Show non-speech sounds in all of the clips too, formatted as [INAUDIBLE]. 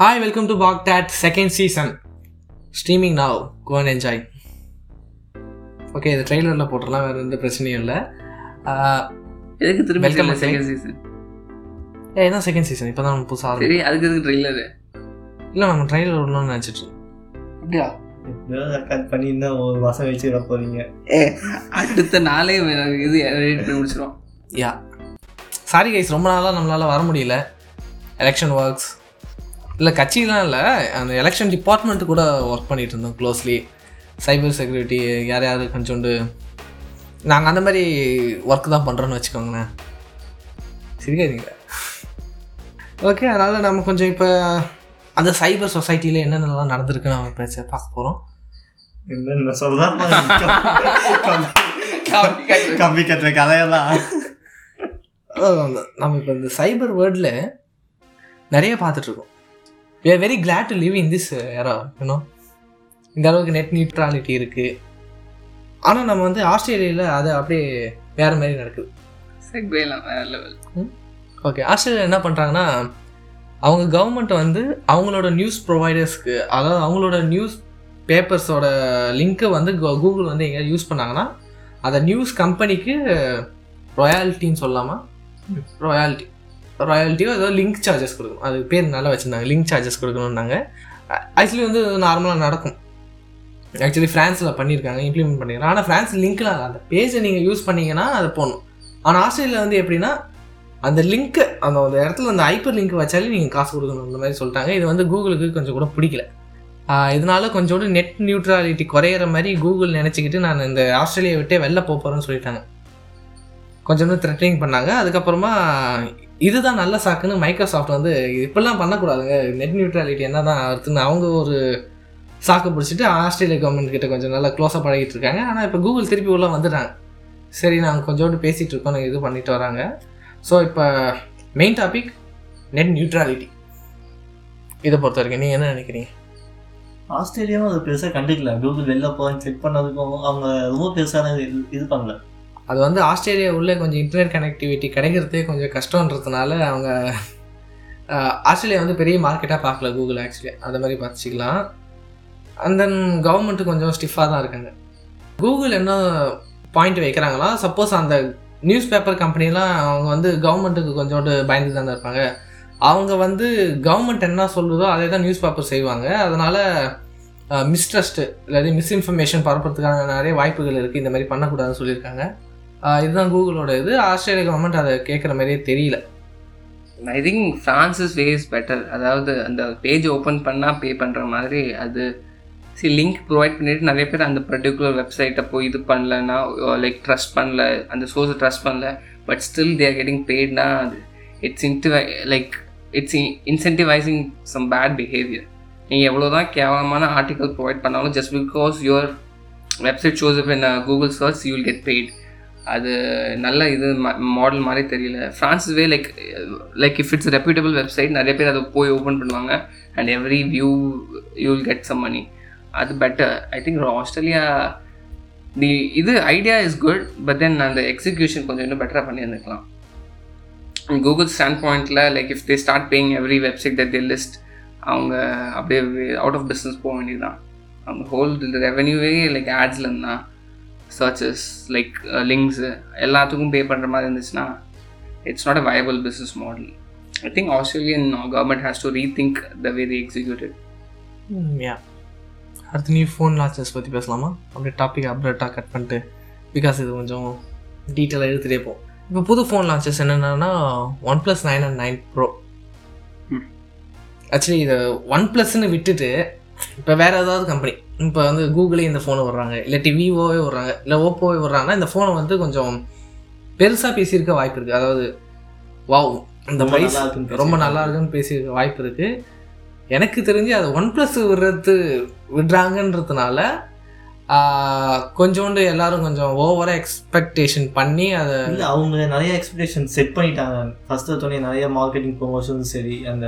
Hi welcome to back date second season streaming now go and enjoy okay இது ட்ரெய்லரில் போட்டுடலாம் வேறு எந்த பிரச்சனையும் இல்லை. எதுக்கு திரும்பி back. செகண்ட் சீசன் ஏ என்ன செகண்ட் சீசன் இப்போ தான் நம்ம புதுசாக சரி அதுக்கு எதுக்கு ட்ரெய்லரு இல்லை நம்ம ட்ரெய்லர் விடணும்னு நினச்சிட்டு அப்படியா? பண்ணி இன்னும் ஒரு மாதம் வச்சு விட போறீங்க? ஏ அடுத்த நாளே இது எடிட் பண்ணி முடிச்சிடும் யா சாரி கைஸ் ரொம்ப நாளாக நம்மளால் வர முடியல. எலெக்ஷன் ஒர்க்ஸ் இல்லை கட்சிலாம் இல்லை. அந்த எலெக்ஷன் டிபார்ட்மெண்ட்டு கூட ஒர்க் பண்ணிட்டு இருந்தோம் க்ளோஸ்லி சைபர் செக்யூரிட்டி யார் யார் கொஞ்சோண்டு. நாங்கள் அந்த மாதிரி ஒர்க் தான் பண்ணுறோன்னு வச்சுக்கோங்களேன். சிரிக்காதீங்க. ஓகே அதனால் நம்ம கொஞ்சம் இப்போ அந்த சைபர் சொசைட்டியில் என்னென்னலாம் நடந்திருக்குன்னு நம்ம பேச பார்க்க போகிறோம் என்ன சொல்றேன் கம்பி கட்டுற கதையெல்லாம். நம்ம இப்போ இந்த சைபர் வேர்ல்டில் நிறைய பார்த்துட்ருக்கோம் we are very glad to live in this era you know அளவுக்கு நெட் நியூட்ராலிட்டி இருக்குது ஆனால் நம்ம வந்து ஆஸ்திரேலியாவில் அது அப்படியே வேறு மாதிரி நடக்குது. ஓகே ஆஸ்திரேலியா என்ன பண்ணுறாங்கன்னா அவங்க கவர்மெண்ட் வந்து அவங்களோட நியூஸ் ப்ரொவைடர்ஸ்க்கு அதாவது அவங்களோட நியூஸ் பேப்பர்ஸோட லிங்க்கை வந்து கூகுள் வந்து எங்கேயாவது யூஸ் பண்ணாங்கன்னா அதை நியூஸ் கம்பெனிக்கு ராயல்ட்டின்னு சொல்லாமா ராயல்ட்டி ராயல்ட்டியோ ஏதோ லிங்க் சார்ஜஸ் கொடுக்கும் அது பேர் நல்லா வச்சுருந்தாங்க. லிங்க் சார்ஜஸ் கொடுக்கணுன்னாங்க ஆக்சுவலி வந்து நார்மலாக நடக்கும். ஆக்சுவலி ஃப்ரான்ஸில் பண்ணியிருக்காங்க இம்ப்ளிமெண்ட் பண்ணியிருக்காங்க. ஆனால் ஃப்ரான்ஸ் லிங்க்லாம் அந்த பேஜை நீங்கள் யூஸ் பண்ணிங்கன்னா அது போகணும் ஆனால் ஆஸ்திரேலியா வந்து எப்படின்னா அந்த லிங்க்கு அந்த அந்த இடத்துல அந்த ஹைப்பர் லிங்க் வச்சாலே நீங்கள் காசு கொடுக்கணும் அந்த மாதிரி சொல்லிட்டாங்க. இது வந்து கூகுளுக்கு கொஞ்சம் கூட பிடிக்கல. ஆஹ் இதனால கொஞ்சோண்டு நெட் நியூட்ராலிட்டி குறையிற மாதிரி கூகுள் நினச்சிக்கிட்டு நான் இந்த ஆஸ்திரேலியா விட்டே வெளில போகிறேன்னு சொல்லிட்டாங்க. கொஞ்சோண்டு த்ரெட்டனிங் பண்ணாங்க. அதுக்கப்புறமா இதுதான் நல்ல சாக்குன்னு மைக்ரோசாஃப்ட் வந்து இப்படிலாம் பண்ணக்கூடாதுங்க. நெட் நியூட்ராலிட்டி என்ன தான் அடுத்துன்னு அவங்க ஒரு சாக்கு பிடிச்சிட்டு ஆஸ்திரேலியா கவர்மெண்ட் கிட்ட கொஞ்சம் நல்லா க்ளோஸாக பழகிட்டு இருக்காங்க. ஆனால் இப்போ கூகுள் திருப்பி உள்ள வந்துட்டாங்க. சரி நாங்கள் கொஞ்சோண்டு பேசிகிட்டு இருக்கோம் நாங்கள் இது பண்ணிட்டு வராங்க. ஸோ இப்போ மெயின் டாபிக் நெட் நியூட்ராலிட்டி இதை பொறுத்த வரைக்கும் நீங்கள் என்ன நினைக்கிறீங்க? ஆஸ்திரேலியாவும் அது பெருசாக கண்டுக்கல. கூகுள் வெளில போய் செக் பண்ணதுக்கும் அவங்க ரொம்ப பெருசான இது இது பண்ணல. அது வந்து ஆஸ்திரேலியா உள்ளே கொஞ்சம் இன்டர்நெட் கனெக்டிவிட்டி கிடைக்கிறதே கொஞ்சம் கஷ்டன்றதுனால அவங்க ஆஸ்திரேலியா வந்து பெரிய மார்க்கெட்டாக பார்க்கல கூகுள் ஆக்சுவலி அந்த மாதிரி பார்த்துச்சிக்கலாம். அண்ட் தென் கவர்மெண்ட்டு கொஞ்சம் ஸ்டிஃபாக தான் இருக்காங்க. கூகுள் என்ன பாயிண்ட் வைக்கிறாங்களா? சப்போஸ் அந்த நியூஸ் பேப்பர் கம்பெனிலாம் அவங்க வந்து கவர்மெண்ட்டுக்கு கொஞ்சோண்டு பயந்து தானே இருப்பாங்க. அவங்க வந்து கவர்மெண்ட் என்ன சொல்லுதோ அதே தான் நியூஸ் பேப்பர் செய்வாங்க. அதனால் மிஸ்ட்ரஸ்ட்டு இல்லாட்டி மிஸ்இன்ஃபர்மேஷன் பரப்புறதுக்கான நிறைய வாய்ப்புகள் இருக்குது இந்த மாதிரி பண்ணக்கூடாதுன்னு சொல்லியிருக்காங்க. இதுதான் கூகுளோட இது. ஆஸ்திரேலியா கவர்மெண்ட் அதை கேட்குற மாதிரியே தெரியல. I think France's way is better அதாவது அந்த பேஜ் ஓப்பன் பண்ணால் பே பண்ணுற மாதிரி அது சி லிங்க் ப்ரொவைட் பண்ணிட்டு நிறைய பேர் அந்த பர்டிகுலர் வெப்சைட்டை போய் இது பண்ணலன்னா லைக் ட்ரஸ்ட் பண்ணல அந்த சோர்ஸை ட்ரஸ்ட் பண்ணல பட் ஸ்டில் தேர் கெட்டிங் பெய்ட்னா அது it's இன்டிவை like it's incentivising some bad behaviour நீங்கள் எவ்வளோ தான் கேவலமான ஆர்டிக்கல் ப்ரொவைட் பண்ணாலும் just because your website shows up in Google search you will get paid அது நல்ல இது மாடல் மாதிரி தெரியல. France way like like if it's reputable website நிறைய பேர் அதை போய் ஓப்பன் பண்ணுவாங்க. And every view you will get some money அது பெட்டர் ஐ திங்க் ஆஸ்திரேலியா நீ இது idea is good but then அந்த எக்ஸிக்யூஷன் கொஞ்சம் இன்னும் பெட்டராக பண்ணியிருந்துக்கலாம். கூகுள் ஸ்டாண்ட் பாயிண்டில் like if they start paying every website that they list அவங்க அப்படியே அவுட் ஆஃப் பிஸ்னஸ் போக வேண்டியதுதான். அவங்க ஹோல் ரெவென்யூவே லைக் ஆட்ஸ்லேருந்து தான் சர்ச்சஸ் லைக் லிங்க்ஸு எல்லாத்துக்கும் பே பண்ணுற மாதிரி இருந்துச்சுன்னா it's not a viable business model I think Australian government has to rethink the way they executed yeah அடுத்து நீ ஃபோன் லான்ச்சஸ் பற்றி பேசலாமா? அப்படியே டாபிக் அப்டேட்டாக கட் பண்ணிட்டு பிகாஸ் இது கொஞ்சம் டீட்டெயிலாக எடுத்துகிட்டே போகும் இப்போ புது ஃபோன் லான்ச்சஸ் என்னென்னா one plus nine and nine pro. Actually இதை ஒன் ப்ளஸ்ன்னு விட்டுட்டு இப்போ வேறு ஏதாவது கம்பெனி இப்போ வந்து கூகுளே இந்த ஃபோனை விட்றாங்க. இல்லாட்டி விவோவே விட்றாங்க. இல்லை ஓப்போவே விட்றாங்கன்னா இந்த ஃபோனை வந்து கொஞ்சம் பெருசாக பேசியிருக்க வாய்ப்பு இருக்குது அதாவது வாவ் இந்த ப்ரைஸ் ரொம்ப. நல்லா இருக்குன்னு பேசியிருக்க வாய்ப்பு இருக்குது எனக்கு தெரிஞ்சு அது ஒன் ப்ளஸ் விடுறது விடுறாங்கன்றதுனால கொஞ்சோண்டு எல்லாரும் கொஞ்சம் ஓவராக எக்ஸ்பெக்டேஷன் பண்ணி அதை இல்ல அவங்க நிறைய எக்ஸ்பெக்டேஷன் செட் பண்ணிட்டாங்க. ஃபர்ஸ்ட் தோனி நிறைய மார்க்கெட்டிங் ப்ரொமோஷன்ஸ் சரி அந்த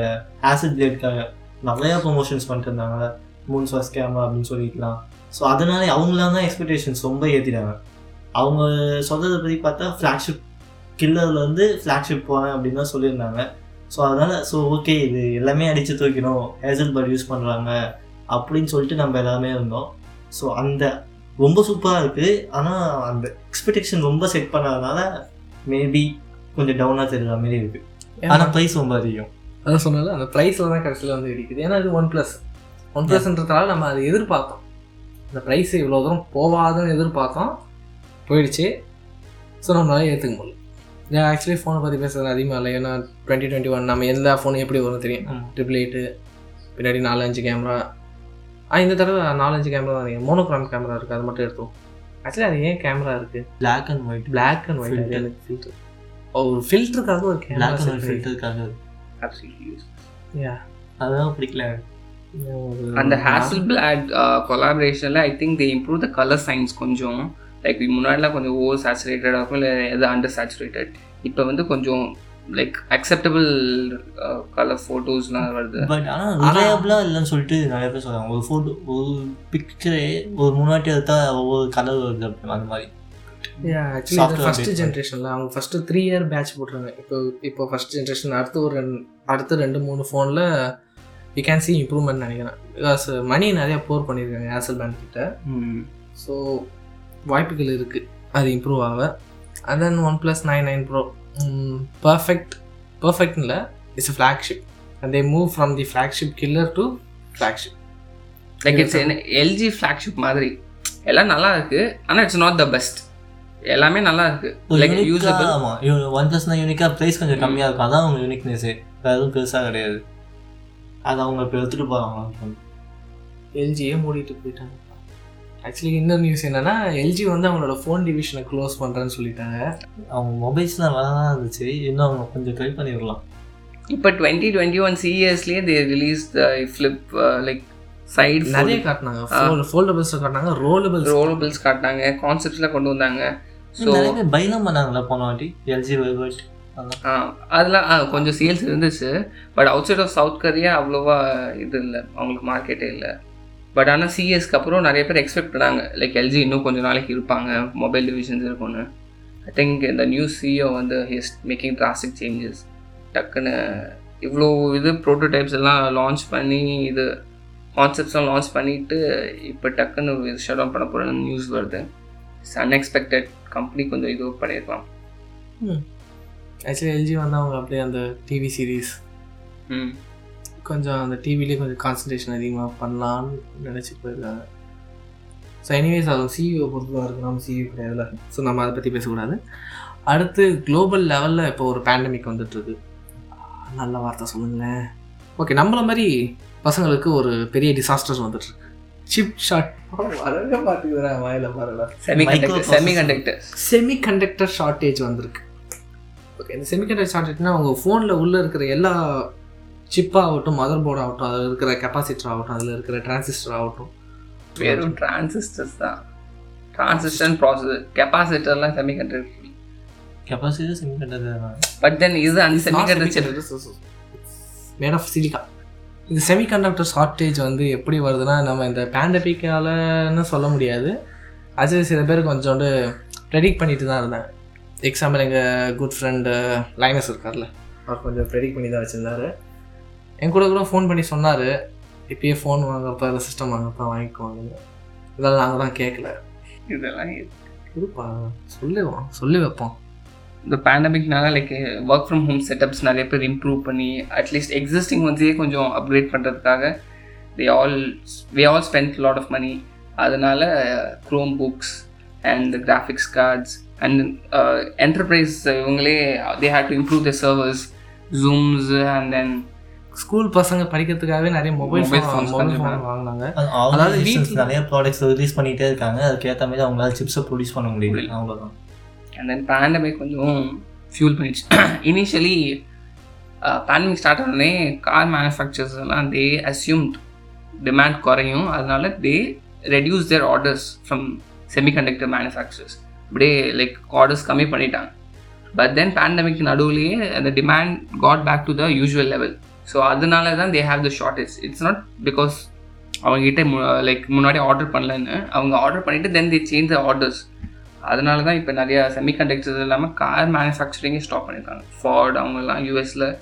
ஆசிட் பிளேட்காக நிறையா ப்ரொமோஷன்ஸ் பண்ணிட்டு இருந்தாங்க மூன் ஃபர்ஸ்ட் கேமரா அப்படின்னு சொல்லிக்கலாம் ஸோ அதனால அவங்களாம் தான் எக்ஸ்பெக்டேஷன்ஸ் ரொம்ப ஏற்றிட்டாங்க அவங்க சொல்கிறத பற்றி பார்த்தா ஃப்ளாக்ஷிப் கில்லரில் வந்து ஃப்ளாக்ஷிப் போனேன் அப்படின்னு தான் சொல்லியிருந்தாங்க. ஸோ அதனால் ஸோ ஓகே இது எல்லாமே அடித்து தூக்கணும் ஹேசல் பட் யூஸ் பண்ணுறாங்க அப்படின்னு சொல்லிட்டு நம்ம எல்லாமே இருந்தோம். ஸோ அந்த ரொம்ப சூப்பராக இருக்குது ஆனால் அந்த எக்ஸ்பெக்டேஷன் ரொம்ப செட் பண்ணாதனால மேபி கொஞ்சம் டவுனாக தெரியுற மாதிரி இருக்குது ஆனால் ப்ரைஸ் ரொம்ப அதிகம். அதான் சொன்னால அந்த ப்ரைஸில் தான் கடைசியில் வந்து இடிக்குது. ஏன்னா இது ஒன் ப்ளஸ் ஒன் ப்ளஸ்ன்றதால நம்ம அதை எதிர்பார்த்தோம். இந்த ப்ரைஸ் இவ்வளோ தூரம் போவாதுன்னு எதிர்பார்த்தோம். போயிடுச்சு. ஸோ நம்மளால ஏற்றுக்க முடியல. நான் ஆக்சுவலி ஃபோனை பற்றி பேசுறது அதிகமாக இல்லை. ஏன்னா டுவெண்ட்டி டுவெண்ட்டி ஒன் நம்ம எல்லா ஃபோனும் எப்படி வரும் தெரியும். ட்ரிபிள் எயிட்டு பின்னாடி நாலு அஞ்சு கேமரா ஆ இந்த தடவை நாலஞ்சு கேமரா தான் மோனோக்ராம் கேமரா இருக்குது அது மட்டும் எடுத்தோம் ஆக்சுவலி அது ஏன் கேமரா இருக்குது black and white black and white filter ஒரு ஃபில்டருக்காக ஒரு கேமரா ஃபில்டருக்காக Absolutely useless. அதெல்லாம் பிடிக்கல. அந்த Hasselblad கொலாபரேஷனில் I think they improve the colour science கொஞ்சம். லைக் முன்னாடிலாம் கொஞ்சம் ஓவர் சேச்சுரேட்டடாக இருக்கும் இல்லை எது அண்டர் சேச்சுரேட்டட் இப்போ வந்து கொஞ்சம் லைக் அக்செப்டபிள் கலர் ஃபோட்டோஸ்லாம் வருது. பட் ஆனால் ரிலையபிளாக இல்லைன்னு சொல்லிட்டு நிறைய பேர் சொல்கிறாங்க ஒரு ஃபோட்டோ ஒரு பிக்சரே ஒரு முன்னாடி எடுத்தா ஒவ்வொரு கலர் வருது அப்படி அந்த மாதிரி. ஆக்சுவலி ஃபர்ஸ்ட் ஜென்ரேஷனில் அவங்க ஃபர்ஸ்ட் த்ரீ இயர் பேட்ச் போட்டுருங்க இப்போ இப்போ ஃபர்ஸ்ட் ஜென்ரேஷன் அடுத்து ஒரு அடுத்த ரெண்டு மூணு ஃபோனில் யூ கேன் see இம்ப்ரூவ்மெண்ட் நினைக்கிறேன். பிகாஸ் மணி நிறையா போர் பண்ணியிருக்காங்க ஏர்செல் பேண்ட் கிட்ட. ஸோ வாய்ப்புகள் இருக்குது அது இம்ப்ரூவ் ஆக. And then one plus nine nine pro perfect perfect இல்லை it's a flagship and they move from the flagship killer to flagship like it's LG flagship மாதிரி. எல்லாம் நல்லா இருக்கு. ஆனால் இட்ஸ் நாட் த பெஸ்ட் எல்லாமே நல்லா இருக்கு. லைக் யூசபிள் ஆமாம் ஒன் ப்ளஸ்னா யூனிக்காக ப்ரைஸ் கொஞ்சம் கம்மியாக இருக்கும். அதான் அவங்க யூனிக்னஸே வேறு எதுவும் பெருசாக கிடையாது. அது அவங்க இப்போ எடுத்துகிட்டு போகிறாங்க எல்ஜியே மூடிட்டு போயிட்டாங்க. ஆக்சுவலி இன்னொரு நியூஸ் என்னன்னா எல்ஜி வந்து அவங்களோட ஃபோன் டிவிஷனை க்ளோஸ் பண்ணுறேன்னு சொல்லிட்டாங்க. அவங்க மொபைல்ஸ்லாம் வேலை தான் இருந்துச்சு. இன்னும் அவங்க கொஞ்சம் ட்ரை பண்ணிடலாம் இப்போ twenty twenty one சிஎஸ்லேயே they release the flip like side நிறைய காட்டினாங்க. ஃபோல் ஃபோல்டபிள்ஸ் காட்டினாங்க ரோலபிள்ஸ் ரோலபிள்ஸ் காட்டினாங்க கான்செப்ட்ஸ்லாம் கொண்டு வந்தாங்க. ஸோ பண்ணாங்களா போன வாட்டி? எல்ஜி வைபட் அதெல்லாம் ஆ, கொஞ்சம் சேல்ஸ் இருந்துச்சு. But outside of South Korea அவ்வளோவா இது இல்லை. அவங்களுக்கு மார்க்கெட்டே இல்லை. பட் ஆனால் சிஎஸ்க்கு அப்புறம் நிறைய பேர் எக்ஸ்பெக்ட் பண்ணாங்க. லைக் எல்ஜி இன்னும் கொஞ்சம் நாளைக்கு இருப்பாங்க. மொபைல் டிவிஷன்ஸ் இருக்கும்னு. ஐ திங்க் இந்த நியூ சிஓ வந்து ஹிஸ் மேக்கிங் டிராஸ்டிக் சேஞ்சஸ் டக்குன்னு இவ்வளோ இது ப்ரோட்டோடைப்ஸ் எல்லாம் லான்ச் பண்ணி இது கான்செப்ட்ஸ்லாம் லான்ச் பண்ணிவிட்டு இப்போ டக்குன்னு ஷட் டவுன் பண்ண போகிறேன்னு நியூஸ் வருது. இட்ஸ் அன்எக்ஸ்பெக்டட் கம்பெனி கொஞ்சம் இது பண்ணியிருக்கலாம். ஆக்சுவலி எல்ஜி வந்து அவங்க அப்படியே அந்த டிவி சீரீஸ் ம். கொஞ்சம் அந்த டிவிலே கொஞ்சம் கான்சன்ட்ரேஷன் அதிகமாக பண்ணலான்னு நினச்சிட்டு போயிருக்காங்க. ஸோ எனிவேஸ் அது சிஇஓ பொறுத்து தான் இருக்குது நம்ம சிஇஓ கிடையாதுல ஸோ நம்ம அதை பற்றி பேசக்கூடாது. அடுத்து குளோபல் லெவலில் இப்போ ஒரு பேண்டமிக் வந்துட்டுருக்கு. நல்ல வார்த்தை சொல்லுங்களேன். ஓகே நம்மள மாதிரி பசங்களுக்கு ஒரு பெரிய டிசாஸ்டர்ஸ் வந்துட்டுருக்கு. சிப் ஷாட் வரவே மாட்டேங்குதுடா வாயில வரல semiconductor Microprocessor. Semiconductor semiconductor shortage வந்திருக்கு. ஓகே இந்த செமிகண்டக்டர் ஷார்ட்டேஜ்னா உங்கள் ஃபோனில் உள்ளே இருக்கிற எல்லா சிப்பாகட்டும் மதர் போர்டு ஆகட்டும் அதில் இருக்கிற கெப்பாசிட்டர் ஆகட்டும் அதில் இருக்கிற டிரான்சிஸ்டர் ஆகட்டும். வெறும் டிரான்சிஸ்டர்ஸ் தான். டிரான்சிஸ்டர் ப்ராசஸர் கெப்பாசிட்டர்லாம் செமி கண்டக்டர் கெப்பாசிட்டி சிம் கண்டது பட் தென் இது அந்த semiconductor made of silica இந்த செமிகண்டக்டர் ஷார்ட்டேஜ் வந்து எப்படி வருதுன்னா நம்ம இந்த பேண்டமிக்காலன்னு சொல்ல முடியாது. அது சில பேர் கொஞ்சோண்டு ப்ரெடிக்ட் பண்ணிட்டு தான் இருந்தாங்க எக்ஸாம்பிள் எங்கள் குட் ஃப்ரெண்டு லைனஸ் இருக்கார்ல அவர் கொஞ்சம் ப்ரெடிக்ட் பண்ணி தான் வச்சுருந்தாரு. என் கூட கூட ஃபோன் பண்ணி சொன்னார் இப்பயே ஃபோன் வாங்குறப்ப இல்லை சிஸ்டம் வாங்குறப்ப வாங்கிக்குவாங்க இதெல்லாம் நாங்கள் தான் கேட்கல இதெல்லாம் இருப்பா சொல்லுவோம் சொல்லி வைப்போம் இந்த பேண்டமிக்னால like work from home setups நிறைய பேர் இம்ப்ரூவ் பண்ணி அட்லீஸ்ட் எக்ஸிஸ்டிங் ஒன்ஸே கொஞ்சம் அப்கிரேட் பண்ணுறதுக்காக they all we all spend lot of money அதனால Chromebooks and graphics cards and enterprise இவங்களே they had to improve the servers zooms and then school பசங்க படிக்கிறதுக்காகவே நிறைய மொபைல் Mobile ஃபோன் மொபைல் வாங்கினாங்க. அதாவது நிறைய ப்ராடக்ட்ஸ் ரிலீஸ் பண்ணிகிட்டே இருக்காங்க. அதுக்கேற்ற மாதிரி அவங்களால சிப்ஸை ப்ரொடியூஸ் பண்ண முடியல. அவ்வளோதான் அண்ட் தென் பேண்டமிக் கொஞ்சம் ஃபியூல் பண்ணிடுச்சு. இனிஷியலி பேண்டமிக் ஸ்டார்ட் ஆனே கார் மேனுஃபேக்சர்ஸ் எல்லாம் தே அசியூம்ட் டிமாண்ட் குறையும். அதனால they reduce their orders from semiconductor manufacturers அப்படியே லைக் ஆர்டர்ஸ் கம்மி பண்ணிட்டாங்க. பட் தென் பேண்டமிக் நடுவுலேயே அந்த demand got back to the usual level so அதனால தான் they have the shortage it's not because அவங்ககிட்ட லைக் முன்னாடி ஆர்டர் பண்ணலன்னு. அவங்க ஆர்டர் பண்ணிவிட்டு தென் தே சேஞ்ச் த ஆர்டர்ஸ் அதனால தான் இப்போ நிறைய செமிகண்டக்டர்ஸ் இல்லாமல் கார் மேனுஃபேக்சரிங்கே ஸ்டாப் பண்ணியிருக்காங்க ஃபார்ட் அவங்கெல்லாம் யூஎஸில்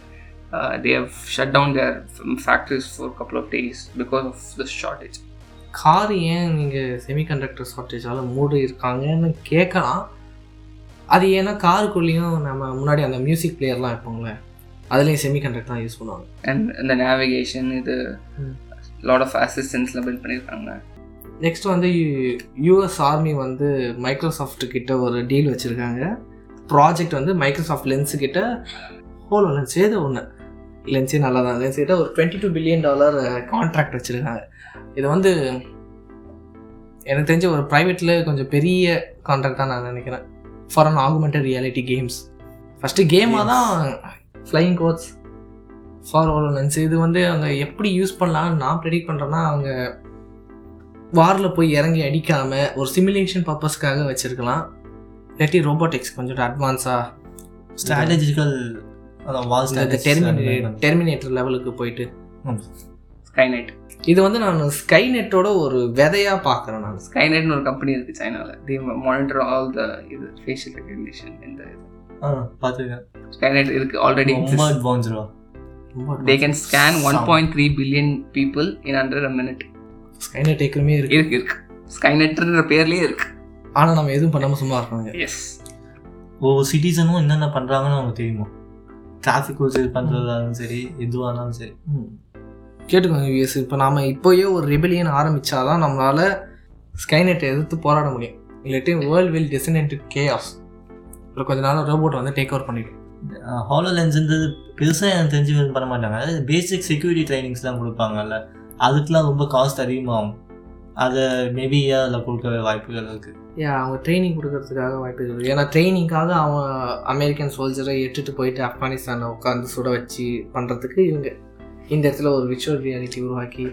they have shut down their f- factories for a couple of days because of the shortage. Car ஏன் நீங்கள் செமிகண்டக்டர் ஷார்ட்டேஜால் மூடி இருக்காங்கன்னு கேட்கலாம். அது ஏன்னா காருக்குள்ளேயும் நம்ம முன்னாடி அந்த மியூசிக் பிளேயர்லாம் வைப்போங்களே அதுலேயும் செமிகண்டக்டர் தான் யூஸ் பண்ணுவாங்க. And the navigation, இது lot of assistance பில்ட் பண்ணியிருக்காங்க நெக்ஸ்ட் வந்து யூஎஸ் ஆர்மி வந்து மைக்ரோசாஃப்ட் கிட்ட ஒரு டீல் வச்சுருக்காங்க. ப்ராஜெக்ட் வந்து மைக்ரோசாஃப்ட் லென்ஸு கிட்ட ஹோலோ லென்ஸ் ஏதோ ஒன்று லென்ஸே நல்லா தான் லென்ஸ் கிட்ட ஒரு twenty two billion dollar contract வச்சுருக்காங்க. இது வந்து எனக்கு தெரிஞ்ச ஒரு ப்ரைவேட்டில் கொஞ்சம் பெரிய கான்ட்ராக்ட் தான் நான் நினைக்கிறேன். For an augmented reality games first கேமாக தான் flying quotes for HoloLens இது வந்து அவங்க எப்படி யூஸ் பண்ணலாம்னு நான் ப்ரெடிக்ட் பண்ணுறேன்னா அவங்க வாரில் போய் இறங்கி அடிக்காமல் ஒரு சிமுலேஷன் பர்பஸ்க்காக வச்சுருக்கலாம். இல்லாட்டி ரோபோட்டிக்ஸ் கொஞ்சம் அட்வான்ஸாக ஸ்ட்ராட்டஜிக்கல் டெர்மினேட்டர் லெவலுக்கு போயிட்டு. ஸ்கைநெட் இது வந்து நான் ஸ்கை நெட்டோட ஒரு விதையாக பார்க்குறேன் நான். ஸ்கைநெட்னு ஒரு கம்பெனி இருக்குது சைனாவில் தே மானிட்டர் ஆல் த இது ஃபேஷியல் ரெகக்னிஷன் இந்த இது. ஆ பார்த்துருக்கேன் ஸ்கைநெட் இருக்கு ஆல்ரெடி ரொம்ப அட்வான்ஸ்டா they can scan one point three billion people in under a minute Skynet ஏற்கனவே இருக்கு. இருக்கு இருக்கு. ஸ்கைநெட்ன்ற பேர்லேயே இருக்கு. ஆனால் நம்ம எதுவும் பண்ணாமல் சும்மா இருக்காங்க. எஸ் ஒவ்வொரு சிட்டிசனும் என்னென்ன பண்ணுறாங்கன்னு அவங்களுக்கு தெரியுமா. டிராஃபிக் ரூல்ஸ் இது பண்ணுறதா இருந்தாலும் சரி எதுவாக இருந்தாலும் சரி கேட்டுக்கோங்க யூஎஸ் இப்போ நாம் இப்போயே ஒரு ரெபலியன் ஆரம்பித்தாதான் நம்மளால் ஸ்கைநெட்டை எதிர்த்து போராட முடியும். இல்லாட்டி வேர்ல்ட் வில் டிசன் கேஆஸ் அப்புறம் கொஞ்ச நாள் ரோபோட் வந்து டேக் ஓவர் பண்ணிடும். ஹாலோ லென்ஸ்ன்றது பெருசாக எனக்கு தெரிஞ்சு பண்ண மாட்டாங்க. அதாவது பேசிக் செக்யூரிட்டி ட்ரைனிங்ஸ்லாம் கொடுப்பாங்கல்ல. அதுக்கெலாம் ரொம்ப காஸ்ட் அதிகமாகும். அதை மேபி அதில் கொடுக்க வாய்ப்புகள் இருக்குது ஏன் அவங்க ட்ரைனிங் கொடுக்கறதுக்காக வாய்ப்பு இருக்குது ஏன்னா ட்ரைனிங்காக அவன் அமெரிக்கன் சோல்ஜரை எட்டுட்டு போயிட்டு ஆப்கானிஸ்தானில் உட்காந்து சுட வச்சு பண்ணுறதுக்கு இவங்க இந்த இடத்துல ஒரு விர்ச்சுவல் ரியாலிட்டி உருவாக்கி.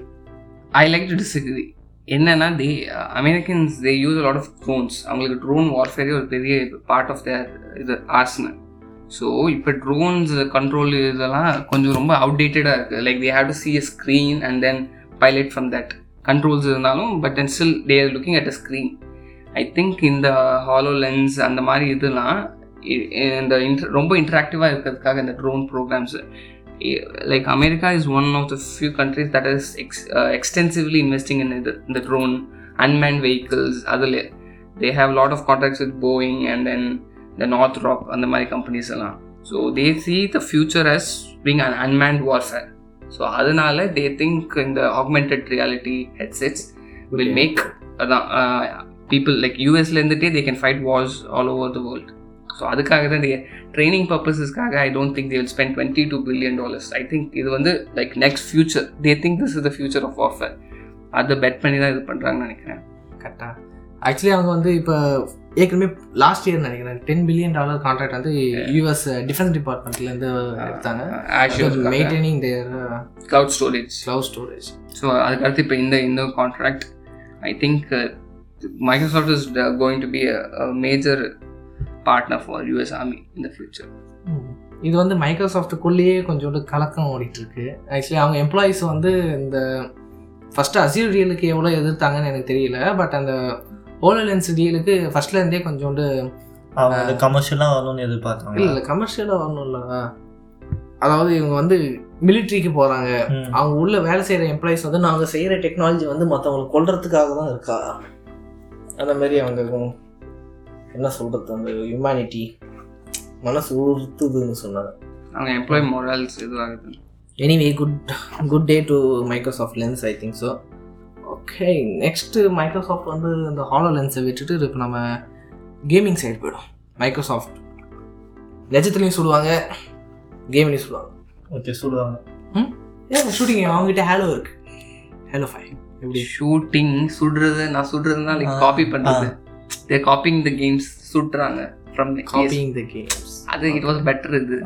ஐ லைக் டு டிஸ்அக்ரி என்னன்னா they Americans they use lot of drones அவங்களுக்கு ட்ரோன் வார்ஃபேரே ஒரு பெரிய பார்ட் ஆஃப் தேர் இது ஆர்ஸ்னல் ஸோ இப்போ ட்ரோன்ஸ் கண்ட்ரோல் இதெல்லாம் கொஞ்சம் ரொம்ப அவுடேட்டடாக இருக்குது like they have to see a screen and then pilot from that controls இருந்தாலும் but then still they are looking at a screen I think இந்த HoloLens அந்த மாதிரி இதெல்லாம் இ- இந்த இன்ட்ர ரொம்ப இன்ட்ராக்டிவாக இருக்கிறதுக்காக இந்த drone programs like America is one of the few countries that is ex- uh, extensively investing in the, the drone unmanned vehicles அதில் they have a lot of contracts with Boeing and then the Northrop and the மாதிரி companies எல்லாம் so they see the future as being an unmanned warfare so அதனால they think in the augmented reality headsets will make அதான் people like யூஎஸ்ல இருந்துட்டே they can fight wars all over the world. So அதுக்காக தான் training பர்பஸஸ்க்காக I don't think they will spend twenty two billion dollars I think இது வந்து like next future they think this is the future of offer அதை bet பண்ணி தான் இது பண்ணுறாங்கன்னு நினைக்கிறேன். கரெக்டாக ஆக்சுவலி அவங்க வந்து இப்போ ஏற்கனவே லாஸ்ட் இயர் நினைக்கிறேன் டென் பில்லியன் டாலர் கான்ட்ராக்ட் வந்து யூஎஸ் டிஃபென்ஸ் டிபார்ட்மெண்ட்லேருந்து எடுத்தாங்க. Maintaining their cloud storage cloud storage so அதுக்கடுத்து இப்போ இந்த இந்த contract I think Microsoft is going to be major partner for US army in the future இது வந்து மைக்ரோசாஃப்ட்டுக்குள்ளேயே கொஞ்சோண்டு கலக்கம் ஓடிட்டு இருக்கு ஆக்சுவலி அவங்க எம்ப்ளாயீஸ் வந்து இந்த ஃபஸ்ட்டு அசியூர் டீலுக்கு எவ்வளோ எதிர்த்தாங்கன்னு எனக்கு தெரியல பட் அந்த ஓலலென்ஸ் டீலுக்கு ஃபர்ஸ்ட்ல இருந்தே கொஞ்சோண்டு அவங்க அந்த கமர்ஷியலாக வரணும்னு எதிர்பார்த்தாங்க இல்லை கமர்ஷியலாக வரணும்ல. அதாவது இவங்க வந்து மிலிட்ரிக்கு போகிறாங்க. அவங்க உள்ள வேலை செய்கிற எம்ப்ளாயிஸ் வந்து நாங்கள் செய்கிற டெக்னாலஜி வந்து மற்றவங்களை கொல்றதுக்காக தான் இருக்கா அந்த மாதிரி அவங்க என்ன சொல்கிறது அந்த ஹியூமனிட்டி மனசு உறுத்துதுன்னு சொன்னாங்க. அவங்க employee morals இதுவாகுது anyway good good day to Microsoft lens I think so okay next Microsoft வந்து இந்த ஹாலோ லென்ஸை விட்டுட்டு இப்போ நம்ம கேமிங் சைடு போயிடும். மைக்ரோசாஃப்ட் லெஜத்துலேயும் சுடுவாங்க கேம்லேயும் சுடுவாங்க. ஓகே சொல்லுவாங்க ஏன் ஷூட்டிங் அவங்ககிட்ட ஹேலோ இருக்கு? ஹேலோ ஃபைவ் எப்படி? ஷூட்டிங் சுடுறது நான் சுடுறதுனா லைக் காப்பி பண்ணுறது தேர் காப்பிங் த கேம்ஸ் சுடுறாங்க ஃப்ரம் காப்பிங் த கேம்ஸ் அது இட் வாஸ் பெட்டர் இது.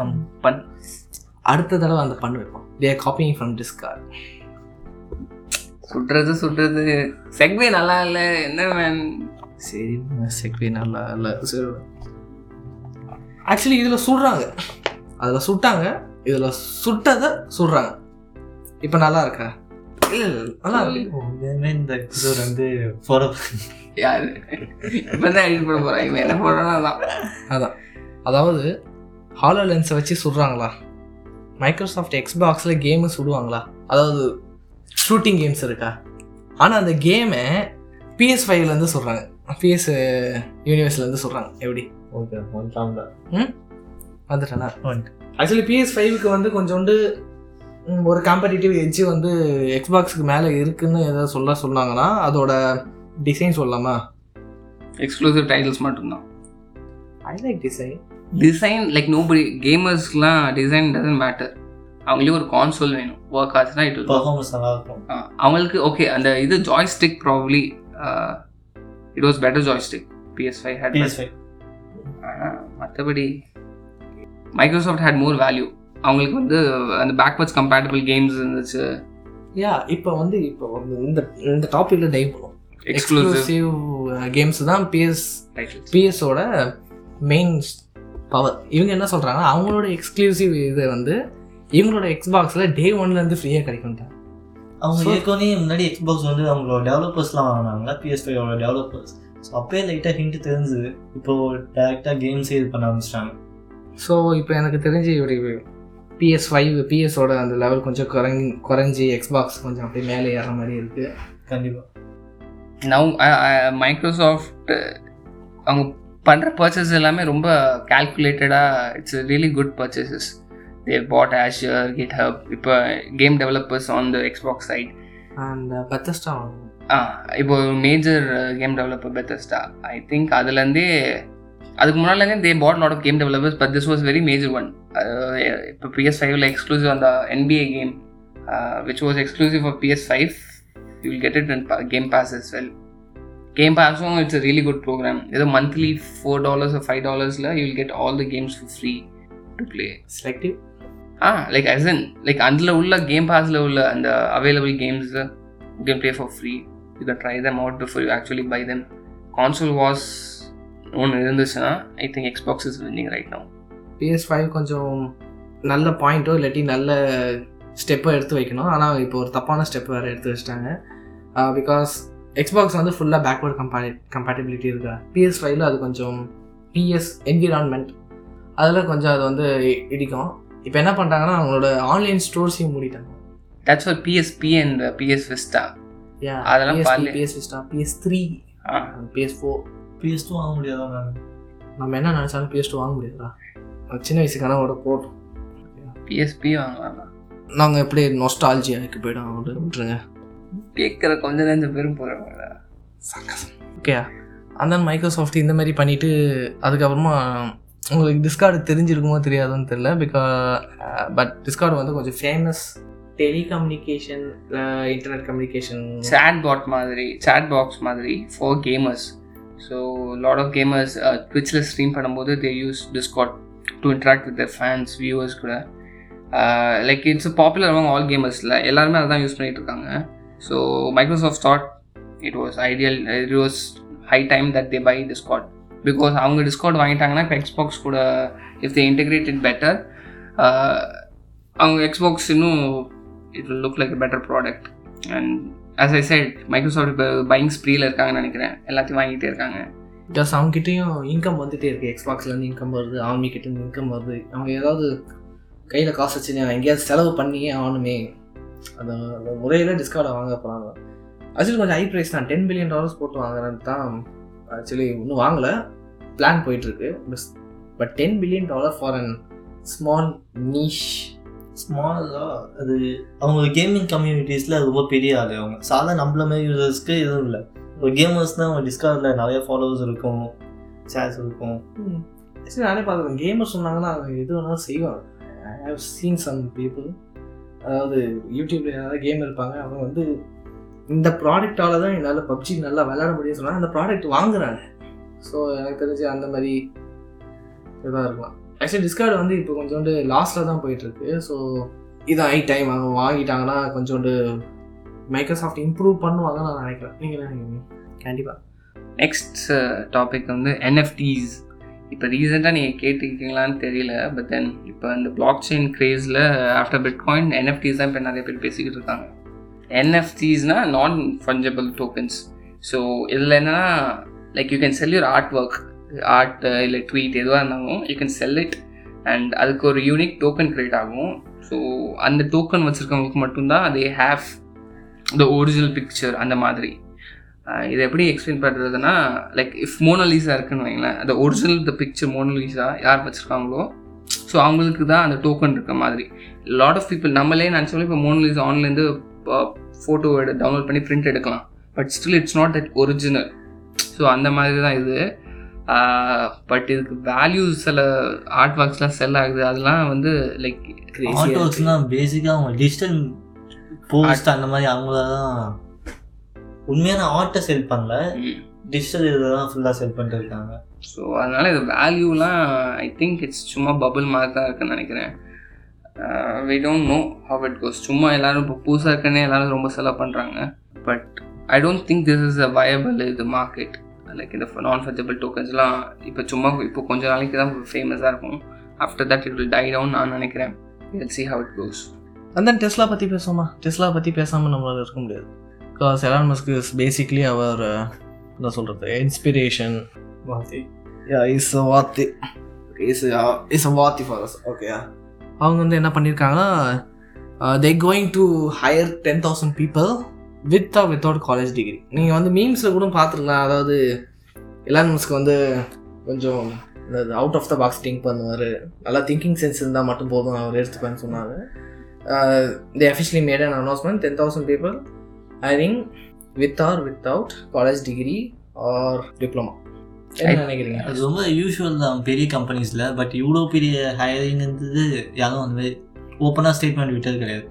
பண். அடுத்த தடவை அந்த பண்ணு வைப்போம். தே காப்பிங் ஃப்ரம் டிஸ்கார்ட் சுடுறது சுடுறது. செக்வே நல்லா இல்லை? என்ன மேன் சரி செக்வே நல்லா இல்லை. சரி. ஆக்சுவலி இதில் சுடுறாங்க. அதில் சுட்டாங்க. இதில் சுட்டதை சுடுறாங்க. இப்போ நல்லா இருக்கா? நல்லா இந்த எபிசோட் வந்து போகிற யாரு? இப்போ தான் எடிட் பண்ண போகிறாங்க என்ன போடுறானோ அதான். அதான். அதாவது ஹாலோ லென்ஸை வச்சு சுடுறாங்களா? மைக்ரோசாஃப்ட் எக்ஸ்பாக்ஸில் கேமு சுடுவாங்களா? அதாவது ஷூட்டிங் கேம்ஸ் இருக்கா? ஆனால் அந்த கேமை பிஎஸ் ஃபைவ்லேருந்து சொல்கிறாங்க பிஎஸ் யூனிவர்ஸ்லேருந்து சொல்கிறாங்க எப்படி? ஓகே வந்துட்டாங்க வந்துட்டேனா? வந்துட்டு. ஆக்சுவலி பிஎஸ் ஃபைவுக்கு வந்து கொஞ்சோண்டு ம், ஒரு காம்படிட்டிவ் எட்ஜ் வந்து எக்ஸ்பாக்ஸுக்கு மேலே இருக்குன்னு ஏதாவது சொல்ல சொன்னாங்கன்னா அதோட டிசைன் சொல்லலாமா? எக்ஸ்க்ளூசிவ் டைட்டில்ஸ் மட்டும்தான். I like design design like nobody கேமர்ஸ்க்குலாம் design doesn't matter அவங்களுக்கு ஒரு கான்சோல் வேணும். ஒர்க் ஆச்சுன்னா இட் பர்ஃபார்மன்ஸ் நல்லா இருக்கும் அவங்களுக்கு ஓகே அந்த இது joystick probably it was better joystick PS five had PS5 மற்றபடி மைக்ரோசாஃப்ட் ஹேட் மோர் வேல்யூ அவங்களுக்கு வந்து அந்த பேக்வர்ட்ஸ் கம்பேட்டபிள் கேம்ஸ் இருந்துச்சு. யா இப்போ வந்து இப்போ இந்த இந்த டாப்பிக்கில் டைவ் பண்ணுவோம். எக்ஸ்க்ளூசிவ் கேம்ஸ் தான் பிஎஸ் பிஎஸோட மெயின் பவர் இவங்க என்ன சொல்கிறாங்க அவங்களோட எக்ஸ்க்ளூசிவ் இது வந்து இவங்களோட எக்ஸ்பாக்ஸில் டே ஒன்லேருந்து ஃப்ரீயாக கிடைக்கும் அவங்க So- ஏற்கனவே முன்னாடி எக்ஸ்பாக்ஸ் வந்து அவங்களோட டெவலப்பர்ஸ்லாம் வாங்கினாங்க பிஎஸ் ஃபைவோட டெவலப்பர்ஸ் ஸோ அப்பயே லைட்டாக ஹிண்ட் தெரிஞ்சுது இப்போ டேரெக்டாக கேம்ஸே இது பண்ண ஆரம்பிச்சிட்டாங்க. ஸோ இப்போ எனக்கு தெரிஞ்சு இப்படி பிஎஸ் ஃபைவ் பிஎஸோட அந்த லெவல் கொஞ்சம் குறைஞ்சி குறைஞ்சி எக்ஸ்பாக்ஸ் கொஞ்சம் அப்படியே மேலே ஏற மாதிரி இருக்குது கண்டிப்பாக நவ் மைக்ரோசாஃப்ட் அவங்க பண்ணுற பர்ச்சேஸ் எல்லாமே ரொம்ப கால்குலேட்டடாக it's really good purchases they bought ஆஷியர் GitHub இப்போ game developers on the Xbox side and Bethesda ah இப்போ major game developer Bethesda I think அதுலேருந்தே அதுக்கு முன்னாடிலேருந்தே they bought lot of game developers but this was very major one இப்போ PS ஃபைவ்ல exclusive அந்த NBA game which was exclusive for PS five you will get it in game pass as well game பாஸும் it's a really good program ஏதோ monthly four dollars five டாலர்ஸில் you will get all the games for free to play selective ah like as in like அதில் உள்ள game பாஸில் உள்ள அந்த available games game play for free you can try them out before you actually buy them console was ஒன்று இருந்துச்சுன்னா I think Xbox is winning right no PS five கொஞ்சம் நல்ல பாயிண்ட்டோ இல்லாட்டி நல்ல ஸ்டெப்பை எடுத்து வைக்கணும். ஆனால் இப்போ ஒரு தப்பான ஸ்டெப் வேறு எடுத்து வச்சிட்டாங்க. பிகாஸ் எக்ஸ்பாக்ஸ் வந்து ஃபுல்லாக பேக்வர்ட் கம்பே கம்பேட்டபிலிட்டி இருக்கா? பிஎஸ் ஃபைவ்ல அது கொஞ்சம் பிஎஸ் என்விரான்மெண்ட் அதில் கொஞ்சம் அது வந்து இடிக்கும். இப்போ என்ன பண்ணுறாங்கன்னா அவங்களோட ஆன்லைன் ஸ்டோர்ஸையும் மூடிட்டாங்க. That's for PSP and PS Vista அதெல்லாம். PS Vista PS three PS four PS two வாங்க முடியாதா நான் நம்ம என்ன நினச்சாலும் பிஎஸ் டூ வாங்க முடியாதா சின்ன வயசு கனவோட போட்டோம் பிஎஸ்பி வாங்கலாம் நாங்கள் எப்படி நொஸ்டாலஜியாக்கு போய்டும் விட்டுருங்க. கேட்குற கொஞ்ச நேரம் பேரும் போகிறாங்க ஓகே அந்த மைக்ரோசாஃப்ட் இந்த மாதிரி பண்ணிவிட்டு அதுக்கப்புறமா உங்களுக்கு டிஸ்கார்டு தெரிஞ்சிருக்குமோ தெரியாதுன்னு தெரில பிகாஸ் பட் uh, டிஸ்கார்டு வந்து கொஞ்சம் famous telecommunication internet communication chat bot மாதிரி சேட் பாக்ஸ் மாதிரி for gamers so lot of gamers ட்விச்சில் stream பண்ணும்போது they use Discord to interact with fans viewers கூட. லைக் இட்ஸ் பாப்புலர் அவங்க all கேமர்ஸில் எல்லாருமே அதான் யூஸ் பண்ணிகிட்டு இருக்காங்க. So Microsoft thought it was ideal it was high time that they buy Discord because அவங்க discount வாங்கிட்டாங்கன்னா இப்போ எக்ஸ்பாக்ஸ் கூட இஃப் தே இன்டெகிரேட்டட் பெட்டர் அவங்க எக்ஸ்பாக்ஸ் இன்னும் it will look like better product and as I said Microsoft இப்போ buying ஸ்ப்ரீல இருக்காங்கன்னு நினைக்கிறேன். எல்லாத்தையும் வாங்கிட்டே இருக்காங்க. பிகாஸ் அவங்ககிட்டையும் இன்கம் வந்துகிட்டே இருக்குது எக்ஸ்பாக்ஸ்லேருந்து இன்கம் வருது ஆர்மி கிட்டேருந்து இன்கம் வருது. அவங்க ஏதாவது கையில் காசு வச்சு எங்கேயாவது செலவு பண்ணியே ஆகணுமே. அந்த முறையில் டிஸ்கவுண்ட் வாங்க போகிறாங்க ஆக்சுவலி கொஞ்சம் ஹை ப்ரைஸ் தான். டென் பில்லியன் டாலர்ஸ் போட்டு வாங்குறது தான் ஆக்சுவலி இன்னும் வாங்கலை. பிளான் போயிட்டுருக்கு. But ten billion dollar for an small niche ஸ்மாலாக அது அவங்க கேமிங் கம்யூனிட்டிஸில் ரொம்ப பெரிய ஆள் அவங்க. சாதா நம்மள மாதிரி யூசர்ஸ்க்கு எதுவும் இல்லை. ஒரு கேமர்ஸ் தான் அவங்க டிஸ்கார்டில் நிறைய ஃபாலோவர்ஸ் இருக்கும். சேட்ஸ் இருக்கும். ஆக்சுவலி நானே பார்க்குறேன் கேமர் சொன்னாங்கன்னா அவங்க எது வேணாலும் செய்வாங்க. I have seen some people அதாவது யூடியூப்ல யாராவது கேம் இருப்பாங்க. அவங்க வந்து இந்த ப்ராடக்டால தான் என்னால் பப்ஜி நல்லா விளையாட முடியும் சொன்னாங்க. அந்த ப்ராடக்ட் வாங்குறாங்க. ஸோ எனக்கு தெரிஞ்சு அந்த மாதிரி இதாக இருக்கலாம். ஆக்சுவலி டிஸ்கார்டு வந்து இப்போ கொஞ்சோண்டு லாஸ்ட்டில் தான் போயிட்டுருக்கு. ஸோ இதான் ஐ டைம். அவங்க வாங்கிட்டாங்கன்னா கொஞ்சோண்டு மைக்ரோசாஃப்ட் இம்ப்ரூவ் பண்ணுவாங்கன்னு நான் நினைக்கிறேன். நீங்கள் என்ன நினைக்கிறீங்க? கண்டிப்பாக நெக்ஸ்ட் டாபிக் uh, வந்து என்எஃப்டிஸ் இப்போ ரீசெண்டாக நீங்கள் கேட்டுருக்கீங்களான்னு தெரியல பட் தென் இப்போ இந்த பிளாக் செயின் க்ரேஸில் ஆஃப்டர் பிட்காயின் என்எஃப்டிஸ் தான் இப்போ நிறைய பேர் பேசிக்கிட்டு இருக்காங்க. என்எஃப்டிஸ்னால் நான் ஃபஞ்சபிள் டோக்கன்ஸ் ஸோ இதில் என்னென்னா like you can sell your art work art இல்லை ட்வீட் எதுவாக இருந்தாலும் you can sell it and அதுக்கு ஒரு யூனிக் டோக்கன் க்ரியேட் ஆகும். ஸோ அந்த டோக்கன் வச்சுருக்கவங்களுக்கு மட்டும்தான் they have the original picture அந்த மாதிரி. இதை எப்படி எக்ஸ்பிளைன் பண்ணுறதுன்னா லைக் இஃப் மோனலிசா இருக்குன்னு வைங்களேன் அந்த ஒரிஜினல் த பிக்சர் மோனலீஸா யார் வச்சுருக்காங்களோ ஸோ அவங்களுக்கு தான் அந்த டோக்கன் இருக்க மாதிரி. லாட் ஆஃப் பீப்புள் நம்மளே நினச்சாலும் இப்போ மோனலீஸ் ஆன்லேருந்து ஃபோட்டோ எடு டவுன்லோட் பண்ணி பிரிண்ட் எடுக்கலாம். But still it's not that original so அந்த மாதிரி தான் இது பட் இதுக்கு வேல்யூஸ் சில ஆர்ட் ஒர்க்ஸ்லாம் செல் ஆகுது. அதெல்லாம் வந்து லைக் ஆர்ட் ஒர்க்ஸ்னால் பேசிக்காக அவங்க டிஜிட்டல் போஸ்ட் அந்த மாதிரி அவங்கள தான் உண்மையான ஆர்ட்டை செல் பண்ணல. டிஜிட்டல் இதில் தான் ஃபுல்லாக செல் பண்ணிட்டு இருக்காங்க. ஸோ அதனால் இது வேல்யூலாம் ஐ திங்க் இட்ஸ் சும்மா பபுள் மாதிரி தான் இருக்குன்னு நினைக்கிறேன். We don't know how it goes சும்மா எல்லாரும் இப்போ புதுசாக இருக்குன்னே எல்லாரும் ரொம்ப செலவு பண்ணுறாங்க but I don't think this is a viable இது மார்க்கெட் லைக் இந்த நான் ஃபர்ஜபிள் டோக்கன்ஸ்லாம் இப்போ சும்மா இப்போ கொஞ்ச நாளைக்கு தான் ஃபேமஸாக இருக்கும். After that it will die down நான் நினைக்கிறேன். Will see how it goes அந்த டெஸ்லா பற்றி பேசுவோமா? டெஸ்லா பற்றி பேசாமல் நம்மளால இருக்க முடியாது. Because Elon Musk is basically அவர் என்ன சொல்கிறது இன்ஸ்பிரேஷன் இஸ் வாத்தி. இஸ் இஸ் அ வாத்தி ஃபார் ஓகே அவங்க வந்து என்ன பண்ணியிருக்காங்கன்னா they going to hire ten thousand people with or without college degree நீங்கள் வந்து மீம்ஸில் கூட பார்த்துருக்கலாம். அதாவது எலான் மஸ்க்கு வந்து கொஞ்சம் out of the box think பண்ணுவார். நல்லா திங்கிங் சென்ஸ் இருந்தால் மட்டும் போதும் அவர் எடுத்துப்பேன்னு சொன்னார். They officially made an announcement ten thousand people hiring with or without college degree or diploma நினைக்கிறீங்க? அது ரொம்ப யூஷுவல் தான் பெரிய கம்பெனிஸில் பட் இவ்வளோ பெரிய ஹையரிங்கிறது யாரும் அந்த மாதிரி ஓப்பனாக ஸ்டேட்மெண்ட் விட்டது கிடையாது.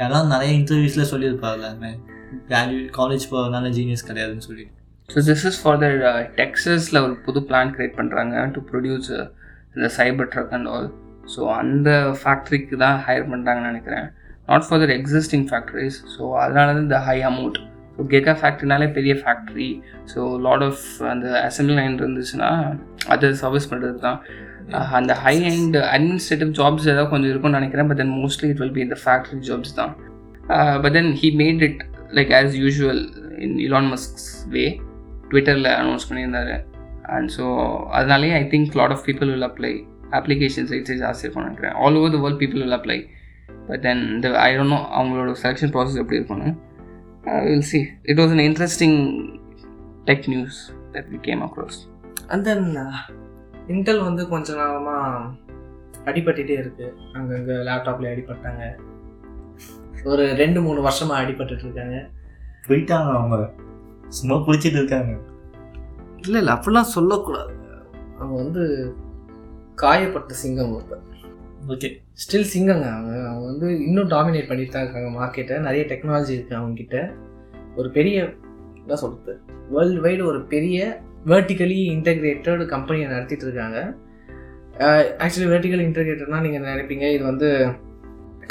யாரும் நிறைய இன்டர்வியூஸில் சொல்லியிருப்பாங்க வேல்யூ காலேஜ் போகிறதுனால ஜீனியஸ் கிடையாதுன்னு சொல்லி. So this is for the டெக்ஸஸில் ஒரு புது பிளான் க்ரியேட் பண்ணுறாங்க டு ப்ரொடியூஸ் இந்த சைபர் ட்ரக் அண்ட் ஆல் ஸோ அந்த ஃபேக்ட்ரிக்கு தான் ஹையர் பண்ணுறாங்கன்னு நினைக்கிறேன். Not for the existing factories so அதனால தான் இந்த ஹை அமௌண்ட் ஸோ கெகா ஃபேக்ட்ரினாலே பெரிய ஃபேக்ட்ரி ஸோ லாட் ஆஃப் அந்த அசம்பிளி லைன் இருந்துச்சுன்னா அது சர்வீஸ் பண்ணுறது தான் அந்த ஹை அண்ட் அட்மினிஸ்ட்ரேட்டிவ் ஜாப்ஸ் ஏதாவது கொஞ்சம் இருக்கும்னு நினைக்கிறேன் but then mostly it will be இந்த ஃபேக்ட்ரி ஜாப்ஸ் தான். But then he made it like as usual in Elon Musk's way ட்விட்டரில் அனௌன்ஸ் பண்ணியிருந்தாரு. அண்ட் ஸோ அதனாலேயே I think lot of people will apply application சைட்ஸே ஜாஸ்தி இருக்கும்னு நினைக்கிறேன். All over the world people will apply but then இந்த I don't know அவங்களோட selection process எப்படி இருக்கும்னு. Will see it was an interesting tech news that we came across and then Intel வந்து கொஞ்ச நாளமாக அடிபட்டுட்டே இருக்கு. அங்கங்கே லேப்டாப்ல அடிபட்டாங்க. ஒரு ரெண்டு மூணு வருஷமாக அடிபட்டுட்டு இருக்காங்க. போயிட்டாங்க அவங்க. சும்மா குளிச்சிட்டு இருக்காங்க. இல்லை இல்லை அப்படிலாம் சொல்லக்கூடாது. அவங்க வந்து காயப்பட்ட சிங்கம் ஒருத்தர் ஓகே ஸ்டில் சிங்கங்க. அவங்க அவங்க வந்து இன்னும் டாமினேட் பண்ணிட்டு தான் இருக்காங்க மார்க்கெட்டை நிறைய டெக்னாலஜி இருக்குது அவங்கக்கிட்ட ஒரு பெரிய என்ன சொல்கிறது வேர்ல்டு வைடு ஒரு பெரிய வேர்ட்டிக்கலி இன்டெகிரேட்டட் கம்பெனியை நடத்திட்டு இருக்காங்க ஆக்சுவலி வேர்ட்டிக்கலி இன்டெகிரேட்டட்னா நீங்கள் நினைப்பீங்க இது வந்து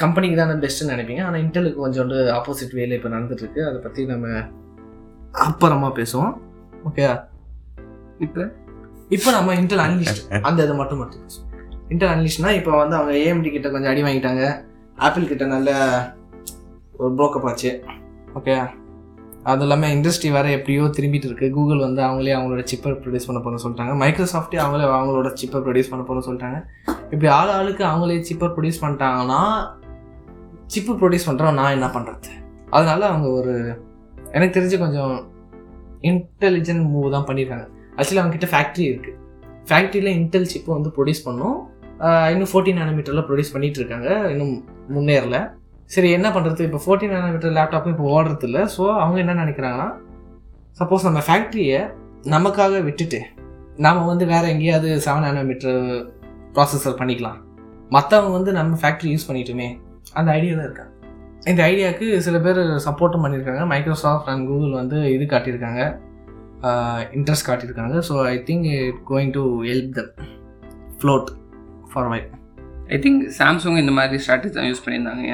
கம்பெனிக்கு தானே பெஸ்ட்டுன்னு நினைப்பீங்க. ஆனால் இன்டெலுக்கு கொஞ்சோண்டு ஆப்போசிட் வேலை இப்போ நடந்துட்டுருக்கு. அதை பற்றி நம்ம அப்புறமா பேசுவோம். ஓகே இப்போ இப்போ நம்ம இன்டெல் அன்லிஸ்ட் அந்த இதை மட்டும் மட்டும் பேசுவோம். இன்டர் அனலிஸ்ட்னா இப்போ வந்து அவங்க ஏஎம்டி கிட்ட கொஞ்சம் அடி வாங்கிட்டாங்க. ஆப்பிள் கிட்ட நல்ல ஒரு ப்ரோக்கப் ஆச்சு. ஓகே அது இல்லாமல் இண்டஸ்ட்ரி வேறு எப்படியோ திரும்பிட்டு இருக்கு. கூகுள் வந்து அவங்களே அவங்களோட சிப்பை ப்ரொடியூஸ் பண்ண போகணும்னு சொல்லிட்டாங்க. மைக்ரோசாஃப்ட்டே அவங்களே அவங்களோட சிப்பை ப்ரொடியூஸ் பண்ண போகணும்னு சொல்லிட்டாங்க. இப்படி ஆள் ஆளுக்கு அவங்களே சிப்பர் ப்ரொடியூஸ் பண்ணிட்டாங்கன்னா சிப்பு ப்ரொடியூஸ் பண்ணுறோம் நான் என்ன பண்ணுறது அதனால அவங்க ஒரு எனக்கு தெரிஞ்சு கொஞ்சம் இன்டெலிஜென்ட் மூவ் தான் பண்ணியிருக்காங்க ஆக்சுவலி அவங்ககிட்ட ஃபேக்ட்ரி இருக்குது ஃபேக்ட்ரியில் இன்டெல் சிப்பை வந்து ப்ரொடியூஸ் பண்ணோம். இன்னும் ஃபோர்டீன் நானோமீட்டரில் ப்ரொடியூஸ் பண்ணிட்டு இருக்காங்க இன்னும் முன்னேறல. சரி என்ன பண்ணுறது இப்போ ஃபோர்டீன் நானோமீட்டர் லேப்டாப்பும் இப்போ ஓடுறது இல்லை ஸோ அவங்க என்ன நினைக்கிறாங்கன்னா சப்போஸ் நம்ம ஃபேக்ட்ரியை நமக்காக விட்டுட்டு நாம் வந்து வேறு எங்கேயாவது செவன் நானோமீட்டர் ப்ராசஸர் பண்ணிக்கலாம். மற்றவங்க வந்து நம்ம ஃபேக்ட்ரி யூஸ் பண்ணிட்டுமே. அந்த ஐடியாவில் இருக்காங்க இந்த ஐடியாவுக்கு சில பேர் சப்போர்ட்டும் பண்ணியிருக்காங்க மைக்ரோசாஃப்ட் அண்ட் கூகுள் வந்து இது காட்டியிருக்காங்க. இன்ட்ரெஸ்ட் காட்டியிருக்காங்க. So I think it going to help them float for why I think Samsung இந்த மாதிரி ஸ்ட்ராட்டஜி தான் யூஸ் பண்ணியிருந்தாங்க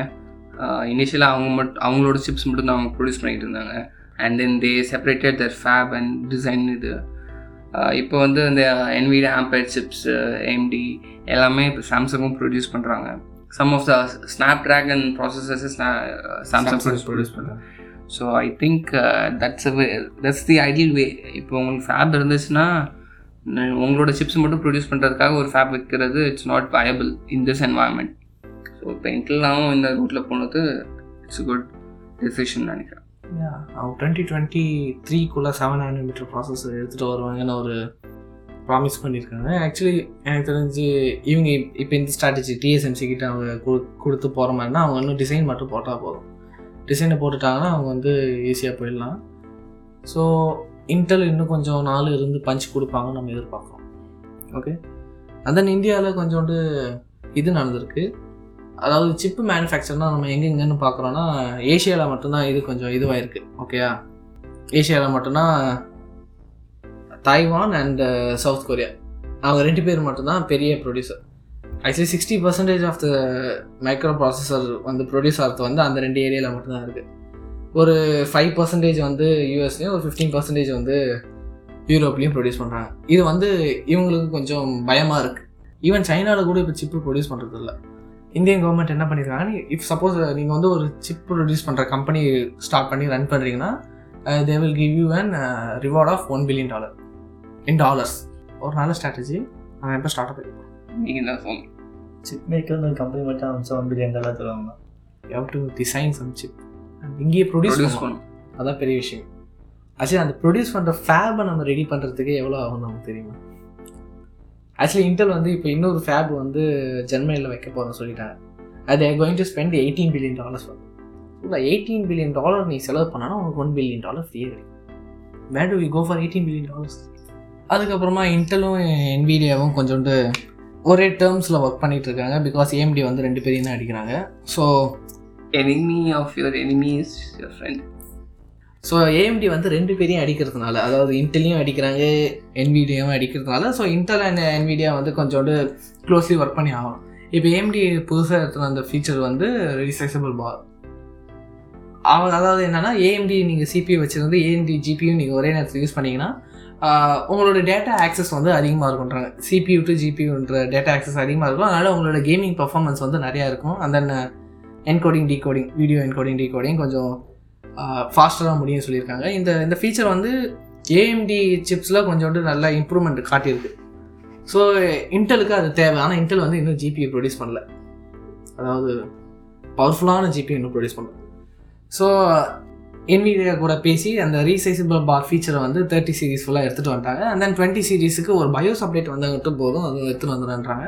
இனிஷியலாக அவங்க மட்டும் அவங்களோட சிப்ஸ் மட்டும் தான் அவங்க ப்ரொடியூஸ் பண்ணிட்டு இருந்தாங்க. And then they separated their fab and design இது. ஆஹ் இப்போ வந்து இந்த என்விடி ஆம்பேட் சிப்ஸ் AMD எல்லாமே இப்போ சாம்சங்கும் ப்ரொடியூஸ் பண்ணுறாங்க some of the Snapdragon processors Samsung produce பண்ணுறாங்க so I think that's that's the ideal way இப்போ உங்களுக்கு ஃபேப் இருந்துச்சுன்னா உங்களோட சிப்ஸ் மட்டும் ப்ரொடியூஸ் பண்ணுறதுக்காக ஒரு ஃபேப் வைக்கிறது it's not viable in this environment so இப்போ இன்டெல்லாம் இந்த ரூட்டில் போனது இட்ஸ் குட் டெசிஷன் நினைக்கிறேன். அவங்க டுவெண்ட்டி டுவெண்ட்டி த்ரீக்குள்ளே செவன் நானோமீட்டர் ப்ராசஸர் எடுத்துகிட்டு வருவாங்கன்னு ஒரு ப்ராமிஸ் பண்ணியிருக்காங்க. ஆக்சுவலி எனக்கு தெரிஞ்சு இவங்க இப்போ இந்த ஸ்ட்ராட்டஜி டிஎஸ்எம்சி கிட்ட அவங்க கொடுத்து போகிற மாதிரினா அவங்க இன்னும் டிசைன் மட்டும் போட்டால் போதும். டிசைனை போட்டுட்டாங்கன்னா அவங்க வந்து ஈஸியாக போயிடலாம். ஸோ இன்டெல் இன்னும் கொஞ்சம் நாள் இருந்து பஞ்ச் கொடுப்பாங்கன்னு நம்ம எதிர்பார்க்குறோம். ஓகே அந்த தென் இந்தியாவில் கொஞ்சோண்டு இது நடந்திருக்கு. அதாவது சிப்பு மேனுஃபேக்சர்னா நம்ம எங்கெங்கன்னு பார்க்குறோன்னா ஏஷியாவில் மட்டும்தான் இது கொஞ்சம் இதுவாயிருக்கு. ஓகேயா ஏஷியாவில் மட்டும்தான் தாய்வான் அண்ட் சவுத் கொரியா அவங்க ரெண்டு பேர் மட்டும்தான் பெரிய producer actually sixty percentage of the microprocessor வந்து ப்ரொடியூஸ் ஆகிறது வந்து அந்த ரெண்டு ஏரியாவில் மட்டும்தான் இருக்குது ஒரு ஃபைவ் பர்சன்டேஜ் வந்து யூஎஸ்லேயும் ஒரு ஃபிஃப்டீன் பர்சன்டேஜ் வந்து யூரோப்லேயும் ப்ரொடியூஸ் பண்ணுறாங்க இது வந்து இவங்களுக்கு கொஞ்சம் பயமாக இருக்குது ஈவன் சைனாவில் கூட இப்போ சிப்பு ப்ரொடியூஸ் பண்ணுறது இல்லை இந்தியன் கவர்மெண்ட் என்ன பண்ணியிருக்காங்க இஃப் சப்போஸ் நீங்கள் வந்து ஒரு சிப் ப்ரொடியூஸ் பண்ணுற கம்பெனி ஸ்டார்ட் பண்ணி ரன் பண்ணுறீங்கன்னா they will give you an reward of one billion dollar in dollars ஒரு நல்ல ஸ்ட்ராட்டஜி அவன் எப்போ ஸ்டார்ட் அப் நீங்கள் தான் சொன்னீங்க சிப் மேக்கர் கம்பெனி மட்டும் ஒன் பில்லியன் டாலர் தருவாங்க how to design some chip இங்கேயே ப்ரொடியூஸ் பண்ணும் அதான் பெரிய விஷயம். ஆக்சுவலி அந்த ப்ரொடியூஸ் பண்ணுற ஃபேபை நம்ம ரெடி பண்ணுறதுக்கு எவ்வளோ ஆகும் நமக்கு தெரியுமா? ஆக்சுவலி இன்டெல் வந்து இப்போ இன்னொரு ஃபேப் வந்து ஜெர்மனியில் வைக்க போகிறோம்னு சொல்லிட்டாங்க. அது going to spend eighteen billion dollars இல்லை எயிட்டீன் பில்லியன் டாலர் நீ செலவு பண்ணனா உனக்கு ஒன் பில்லியன் டாலர் ஃப்ரீயாக கிடைக்கும். Where do we go for eighteen billion dollars அதுக்கப்புறமா இன்டெலும் என்விடியாவும் கொஞ்சோண்டு ஒரே டேர்ம்ஸில் ஒர்க் பண்ணிட்டு இருக்காங்க. பிகாஸ் ஏஎம்டி வந்து ரெண்டு பேரையும் தான் அடிக்கிறாங்க. So enemy of your enemy is your friend so AMD வந்து ரெண்டு பேரையும் அடிக்கிறதுனால அதாவது இன்டெலையும் அடிக்கிறாங்க என்விடியாவும் அடிக்கிறதுனால ஸோ இன்டெல் அண்ட் என்விடியா வந்து கொஞ்சோண்டு க்ளோஸ்லி ஒர்க் பண்ணி ஆகணும். இப்போ ஏஎம்டி புதுசாக எடுத்துன அந்த ஃபீச்சர் வந்து ரீசைசபிள் பார் அவங்க அதாவது என்னென்னா ஏஎம்டி நீங்கள் சிபியூ வச்சுருந்து ஏஎம்டி ஜிபியூ நீங்கள் ஒரே நேரத்தில் யூஸ் பண்ணீங்கன்னா உங்களோட டேட்டா ஆக்சஸ் வந்து அதிகமாக இருக்குன்றாங்க சிபியூ டு ஜிபியூன்ற டேட்டா ஆக்சஸ் அதிகமாக இருக்கும். அதனால் உங்களோட கேமிங் பர்ஃபார்மன்ஸ் வந்து நிறையா இருக்கும். அந்த encoding decoding video encoding decoding கொஞ்சம் ஃபாஸ்டராக முடியும்னு சொல்லியிருக்காங்க. இந்த இந்த ஃபீச்சர் வந்து ஏஎம்டி சிப்ஸில் கொஞ்சோண்டு நல்ல இம்ப்ரூவ்மெண்ட் காட்டியிருக்கு. ஸோ இன்டெலுக்கு அது தேவை. ஆனால் இன்டெல் வந்து இன்னும் ஜிபி ப்ரொடியூஸ் பண்ணல. அதாவது பவர்ஃபுல்லான ஜிபி இன்னும் ப்ரொடியூஸ் பண்ணல. ஸோ என்விடியா கூட பேசி அந்த ரீசைசபிள் பார் ஃபீச்சரை வந்து தேர்ட்டி சீரீஸ் ஃபுல்லாக எடுத்துகிட்டு வந்துட்டாங்க. அண்ட் தென் டுவெண்ட்டி சீரிஸுக்கு ஒரு பயோஸ் அப்டேட் வந்தால் மட்டும் போதும் அது எடுத்துகிட்டு வந்துடுன்றாங்க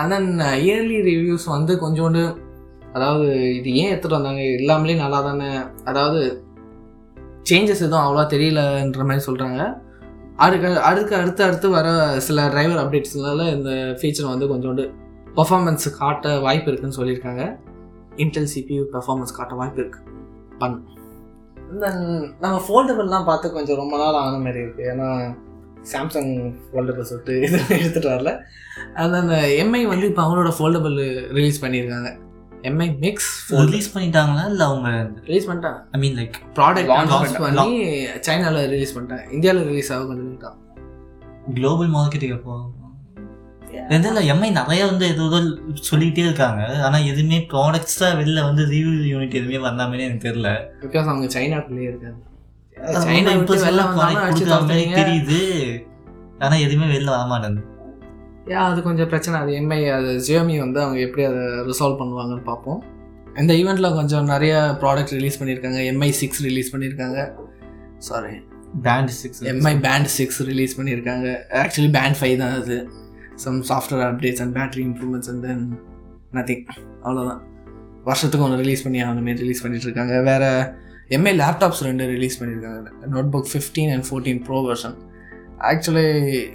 அண்ட் தென் இயர்லி ரிவ்யூஸ் வந்து கொஞ்சோண்டு அதாவது இது ஏன் எடுத்துகிட்டு வந்தாங்க? எல்லாமே நல்லா தானே அதாவது சேஞ்சஸ் எதுவும் அவ்வளோ தெரியலன்ற மாதிரி சொல்கிறாங்க அடுக்க அதுக்கு அடுத்து அடுத்து வர சில டிரைவர் அப்டேட்ஸ்னால இந்த ஃபீச்சர் வந்து கொஞ்சோண்டு பர்ஃபார்மன்ஸ் காட்ட வாய்ப்பு இருக்குன்னு சொல்லியிருக்காங்க. இன்டெல் சிபியூ பர்ஃபார்மன்ஸ் காட்ட வாய்ப்பு இருக்குது பண். தென் நம்ம ஃபோல்டபுள்லாம் பார்த்து கொஞ்சம் ரொம்ப நாள் ஆன மாதிரி இருக்குது ஏன்னா சாம்சங் ஃபோல்டபிள் சொல்லிட்டு [LAUGHS] இது எடுத்துகிட்டு வரல. அது அந்த எம்ஐ வந்து இப்போ அவங்களோட ஃபோல்டபிள் ரிலீஸ் பண்ணியிருக்காங்க. எம்ஐ மிக்ஸ் ரிலீஸ் பண்ணிட்டாங்களா? இல்லை அவங்க ரிலீஸ் பண்ணிட்டாங்க. I mean like product launch. பண்ணி சைனாவில் ரிலீஸ் பண்ணிட்டாங்க. இந்தியாவில் ரிலீஸ் ஆக கொஞ்சம் குளோபல் மார்க்கெட்டுக்கு எப்போ இதில் எம்ஐ நிறைய வந்து ஏதோ ஏதோ சொல்லிக்கிட்டே இருக்காங்க. ஆனால் எதுவுமே ப்ராடக்ட்ஸாக வெளில வந்து ரிவ்யூ யூனிட் எதுவுமே வந்தாமே எனக்கு தெரியல. பிகாஸ் அவங்க சைனாக்குள்ளேயே இருக்காங்க. சைனா impressive வெளில. தெரியுது. ஆனால் எதுவுமே வெளில வர மாட்டேங்குது ஏன் அது கொஞ்சம் பிரச்சனை. அது எம்ஐ அது ஜியோமி வந்து அவங்க எப்படி அதை ரிசால்வ் பண்ணுவாங்கன்னு பார்ப்போம். இந்த ஈவெண்ட்டில் கொஞ்சம் நிறைய ப்ராடக்ட் ரிலீஸ் பண்ணியிருக்காங்க. எம்ஐ சிக்ஸ் ரிலீஸ் பண்ணியிருக்காங்க. Sorry band six Mi band six release பண்ணியிருக்காங்க. ஆக்சுவலி பேண்ட் ஃபைவ் தான் அது. Some software updates and battery improvements and then nothing அவ்வளோதான் வருஷத்துக்கு ஒன்று ரிலீஸ் பண்ணி மாதிரி ரிலீஸ் பண்ணிட்டு இருக்காங்க. வேறு எம்ஐ லேப்டாப்ஸ் ரெண்டு ரிலீஸ் பண்ணியிருக்காங்க. Notebook fifteen and fourteen pro version actually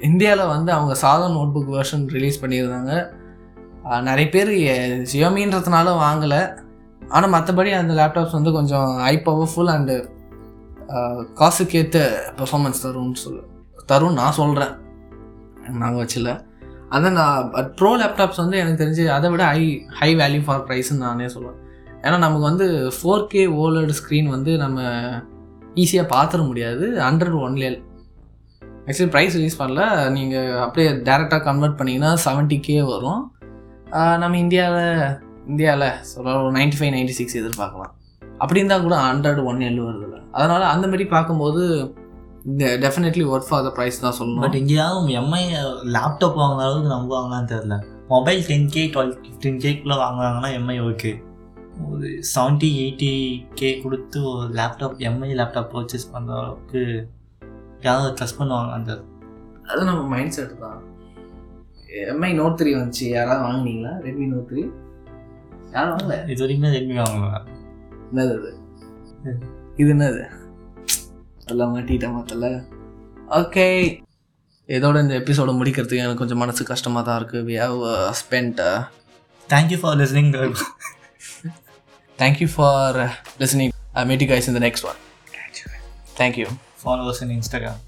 இந்தியாவில் வந்து அவங்க சாதா நோட் புக் வெர்ஷன் ரிலீஸ் பண்ணியிருந்தாங்க நிறைய பேர் ஜியோமின்றதுனால வாங்கலை. ஆனால் மற்றபடி அந்த லேப்டாப்ஸ் வந்து கொஞ்சம் ஹை பவர்ஃபுல் அண்டு காசுக்கேற்ற பெர்ஃபார்மன்ஸ் தரும்னு சொல்லு தரும் நான் சொல்கிறேன் நாங்கள் வச்சில்ல அதான் நான் பட் ப்ரோ லேப்டாப்ஸ் வந்து எனக்கு தெரிஞ்சு அதை விட ஹை ஹை வேல்யூ ஃபார் ப்ரைஸ்ன்னு நானே சொல்லுவேன். ஏன்னா நமக்கு வந்து ஃபோர் கே ஓலட் ஸ்க்ரீன் வந்து நம்ம ஈஸியாக பார்த்துட முடியாது. Hundred only actually price release பண்ணல. நீங்கள் அப்படியே டேரெக்டாக கன்வெர்ட் பண்ணிங்கன்னா செவன்ட்டி கே வரும். நம்ம இந்தியாவில் இந்தியாவில் சொல்ல ஒரு நைன்ட்டி ஃபைவ் நைன்ட்டி சிக்ஸ் எதிர்பார்க்கலாம். அப்படி இருந்தால் கூட ஹண்ட்ரட் ஒன் எல்லு வருதுல்ல. அதனால் அந்த மாதிரி பார்க்கும்போது இந்த definitely work for the price தான் சொல்லணும். பட் எங்கேயாவது எம்ஐ லேப்டாப் வாங்கின அளவுக்கு நம்புவாங்களான்னு தெரியல. Mobile ten K twelve fifteen கேக்குள்ளே வாங்குறாங்கன்னா எம்ஐ ஓகே ஒரு செவன்ட்டி எயிட்டி கே கொடுத்து ஒரு லேப்டாப் எம்ஐ லேப்டாப் பர்ச்சேஸ் பண்ணுற அளவுக்கு யாரும் ட்ரஸ்ட் பண்ணுவாங்க அந்த அது நம்ம மைண்ட் செட் தான் எம்ஐ நோட் த்ரீ வந்துச்சு. யாராவது வாங்குனீங்களா? ரெட்மி நோட் த்ரீ யாரும் வாங்கல. இது வரைக்கும் ரெட்மி வாங்கலாம் என்னது அது? இது என்னது? எல்லாம் மாட்டிட்ட மாத்தல ஓகே இதோட இந்த எபிசோட முடிக்கிறதுக்கு எனக்கு கொஞ்சம் மனசு கஷ்டமாக தான் இருக்குது we have spend thank you for listening thank you for listening meet guys இந்த next one thank you followers in Instagram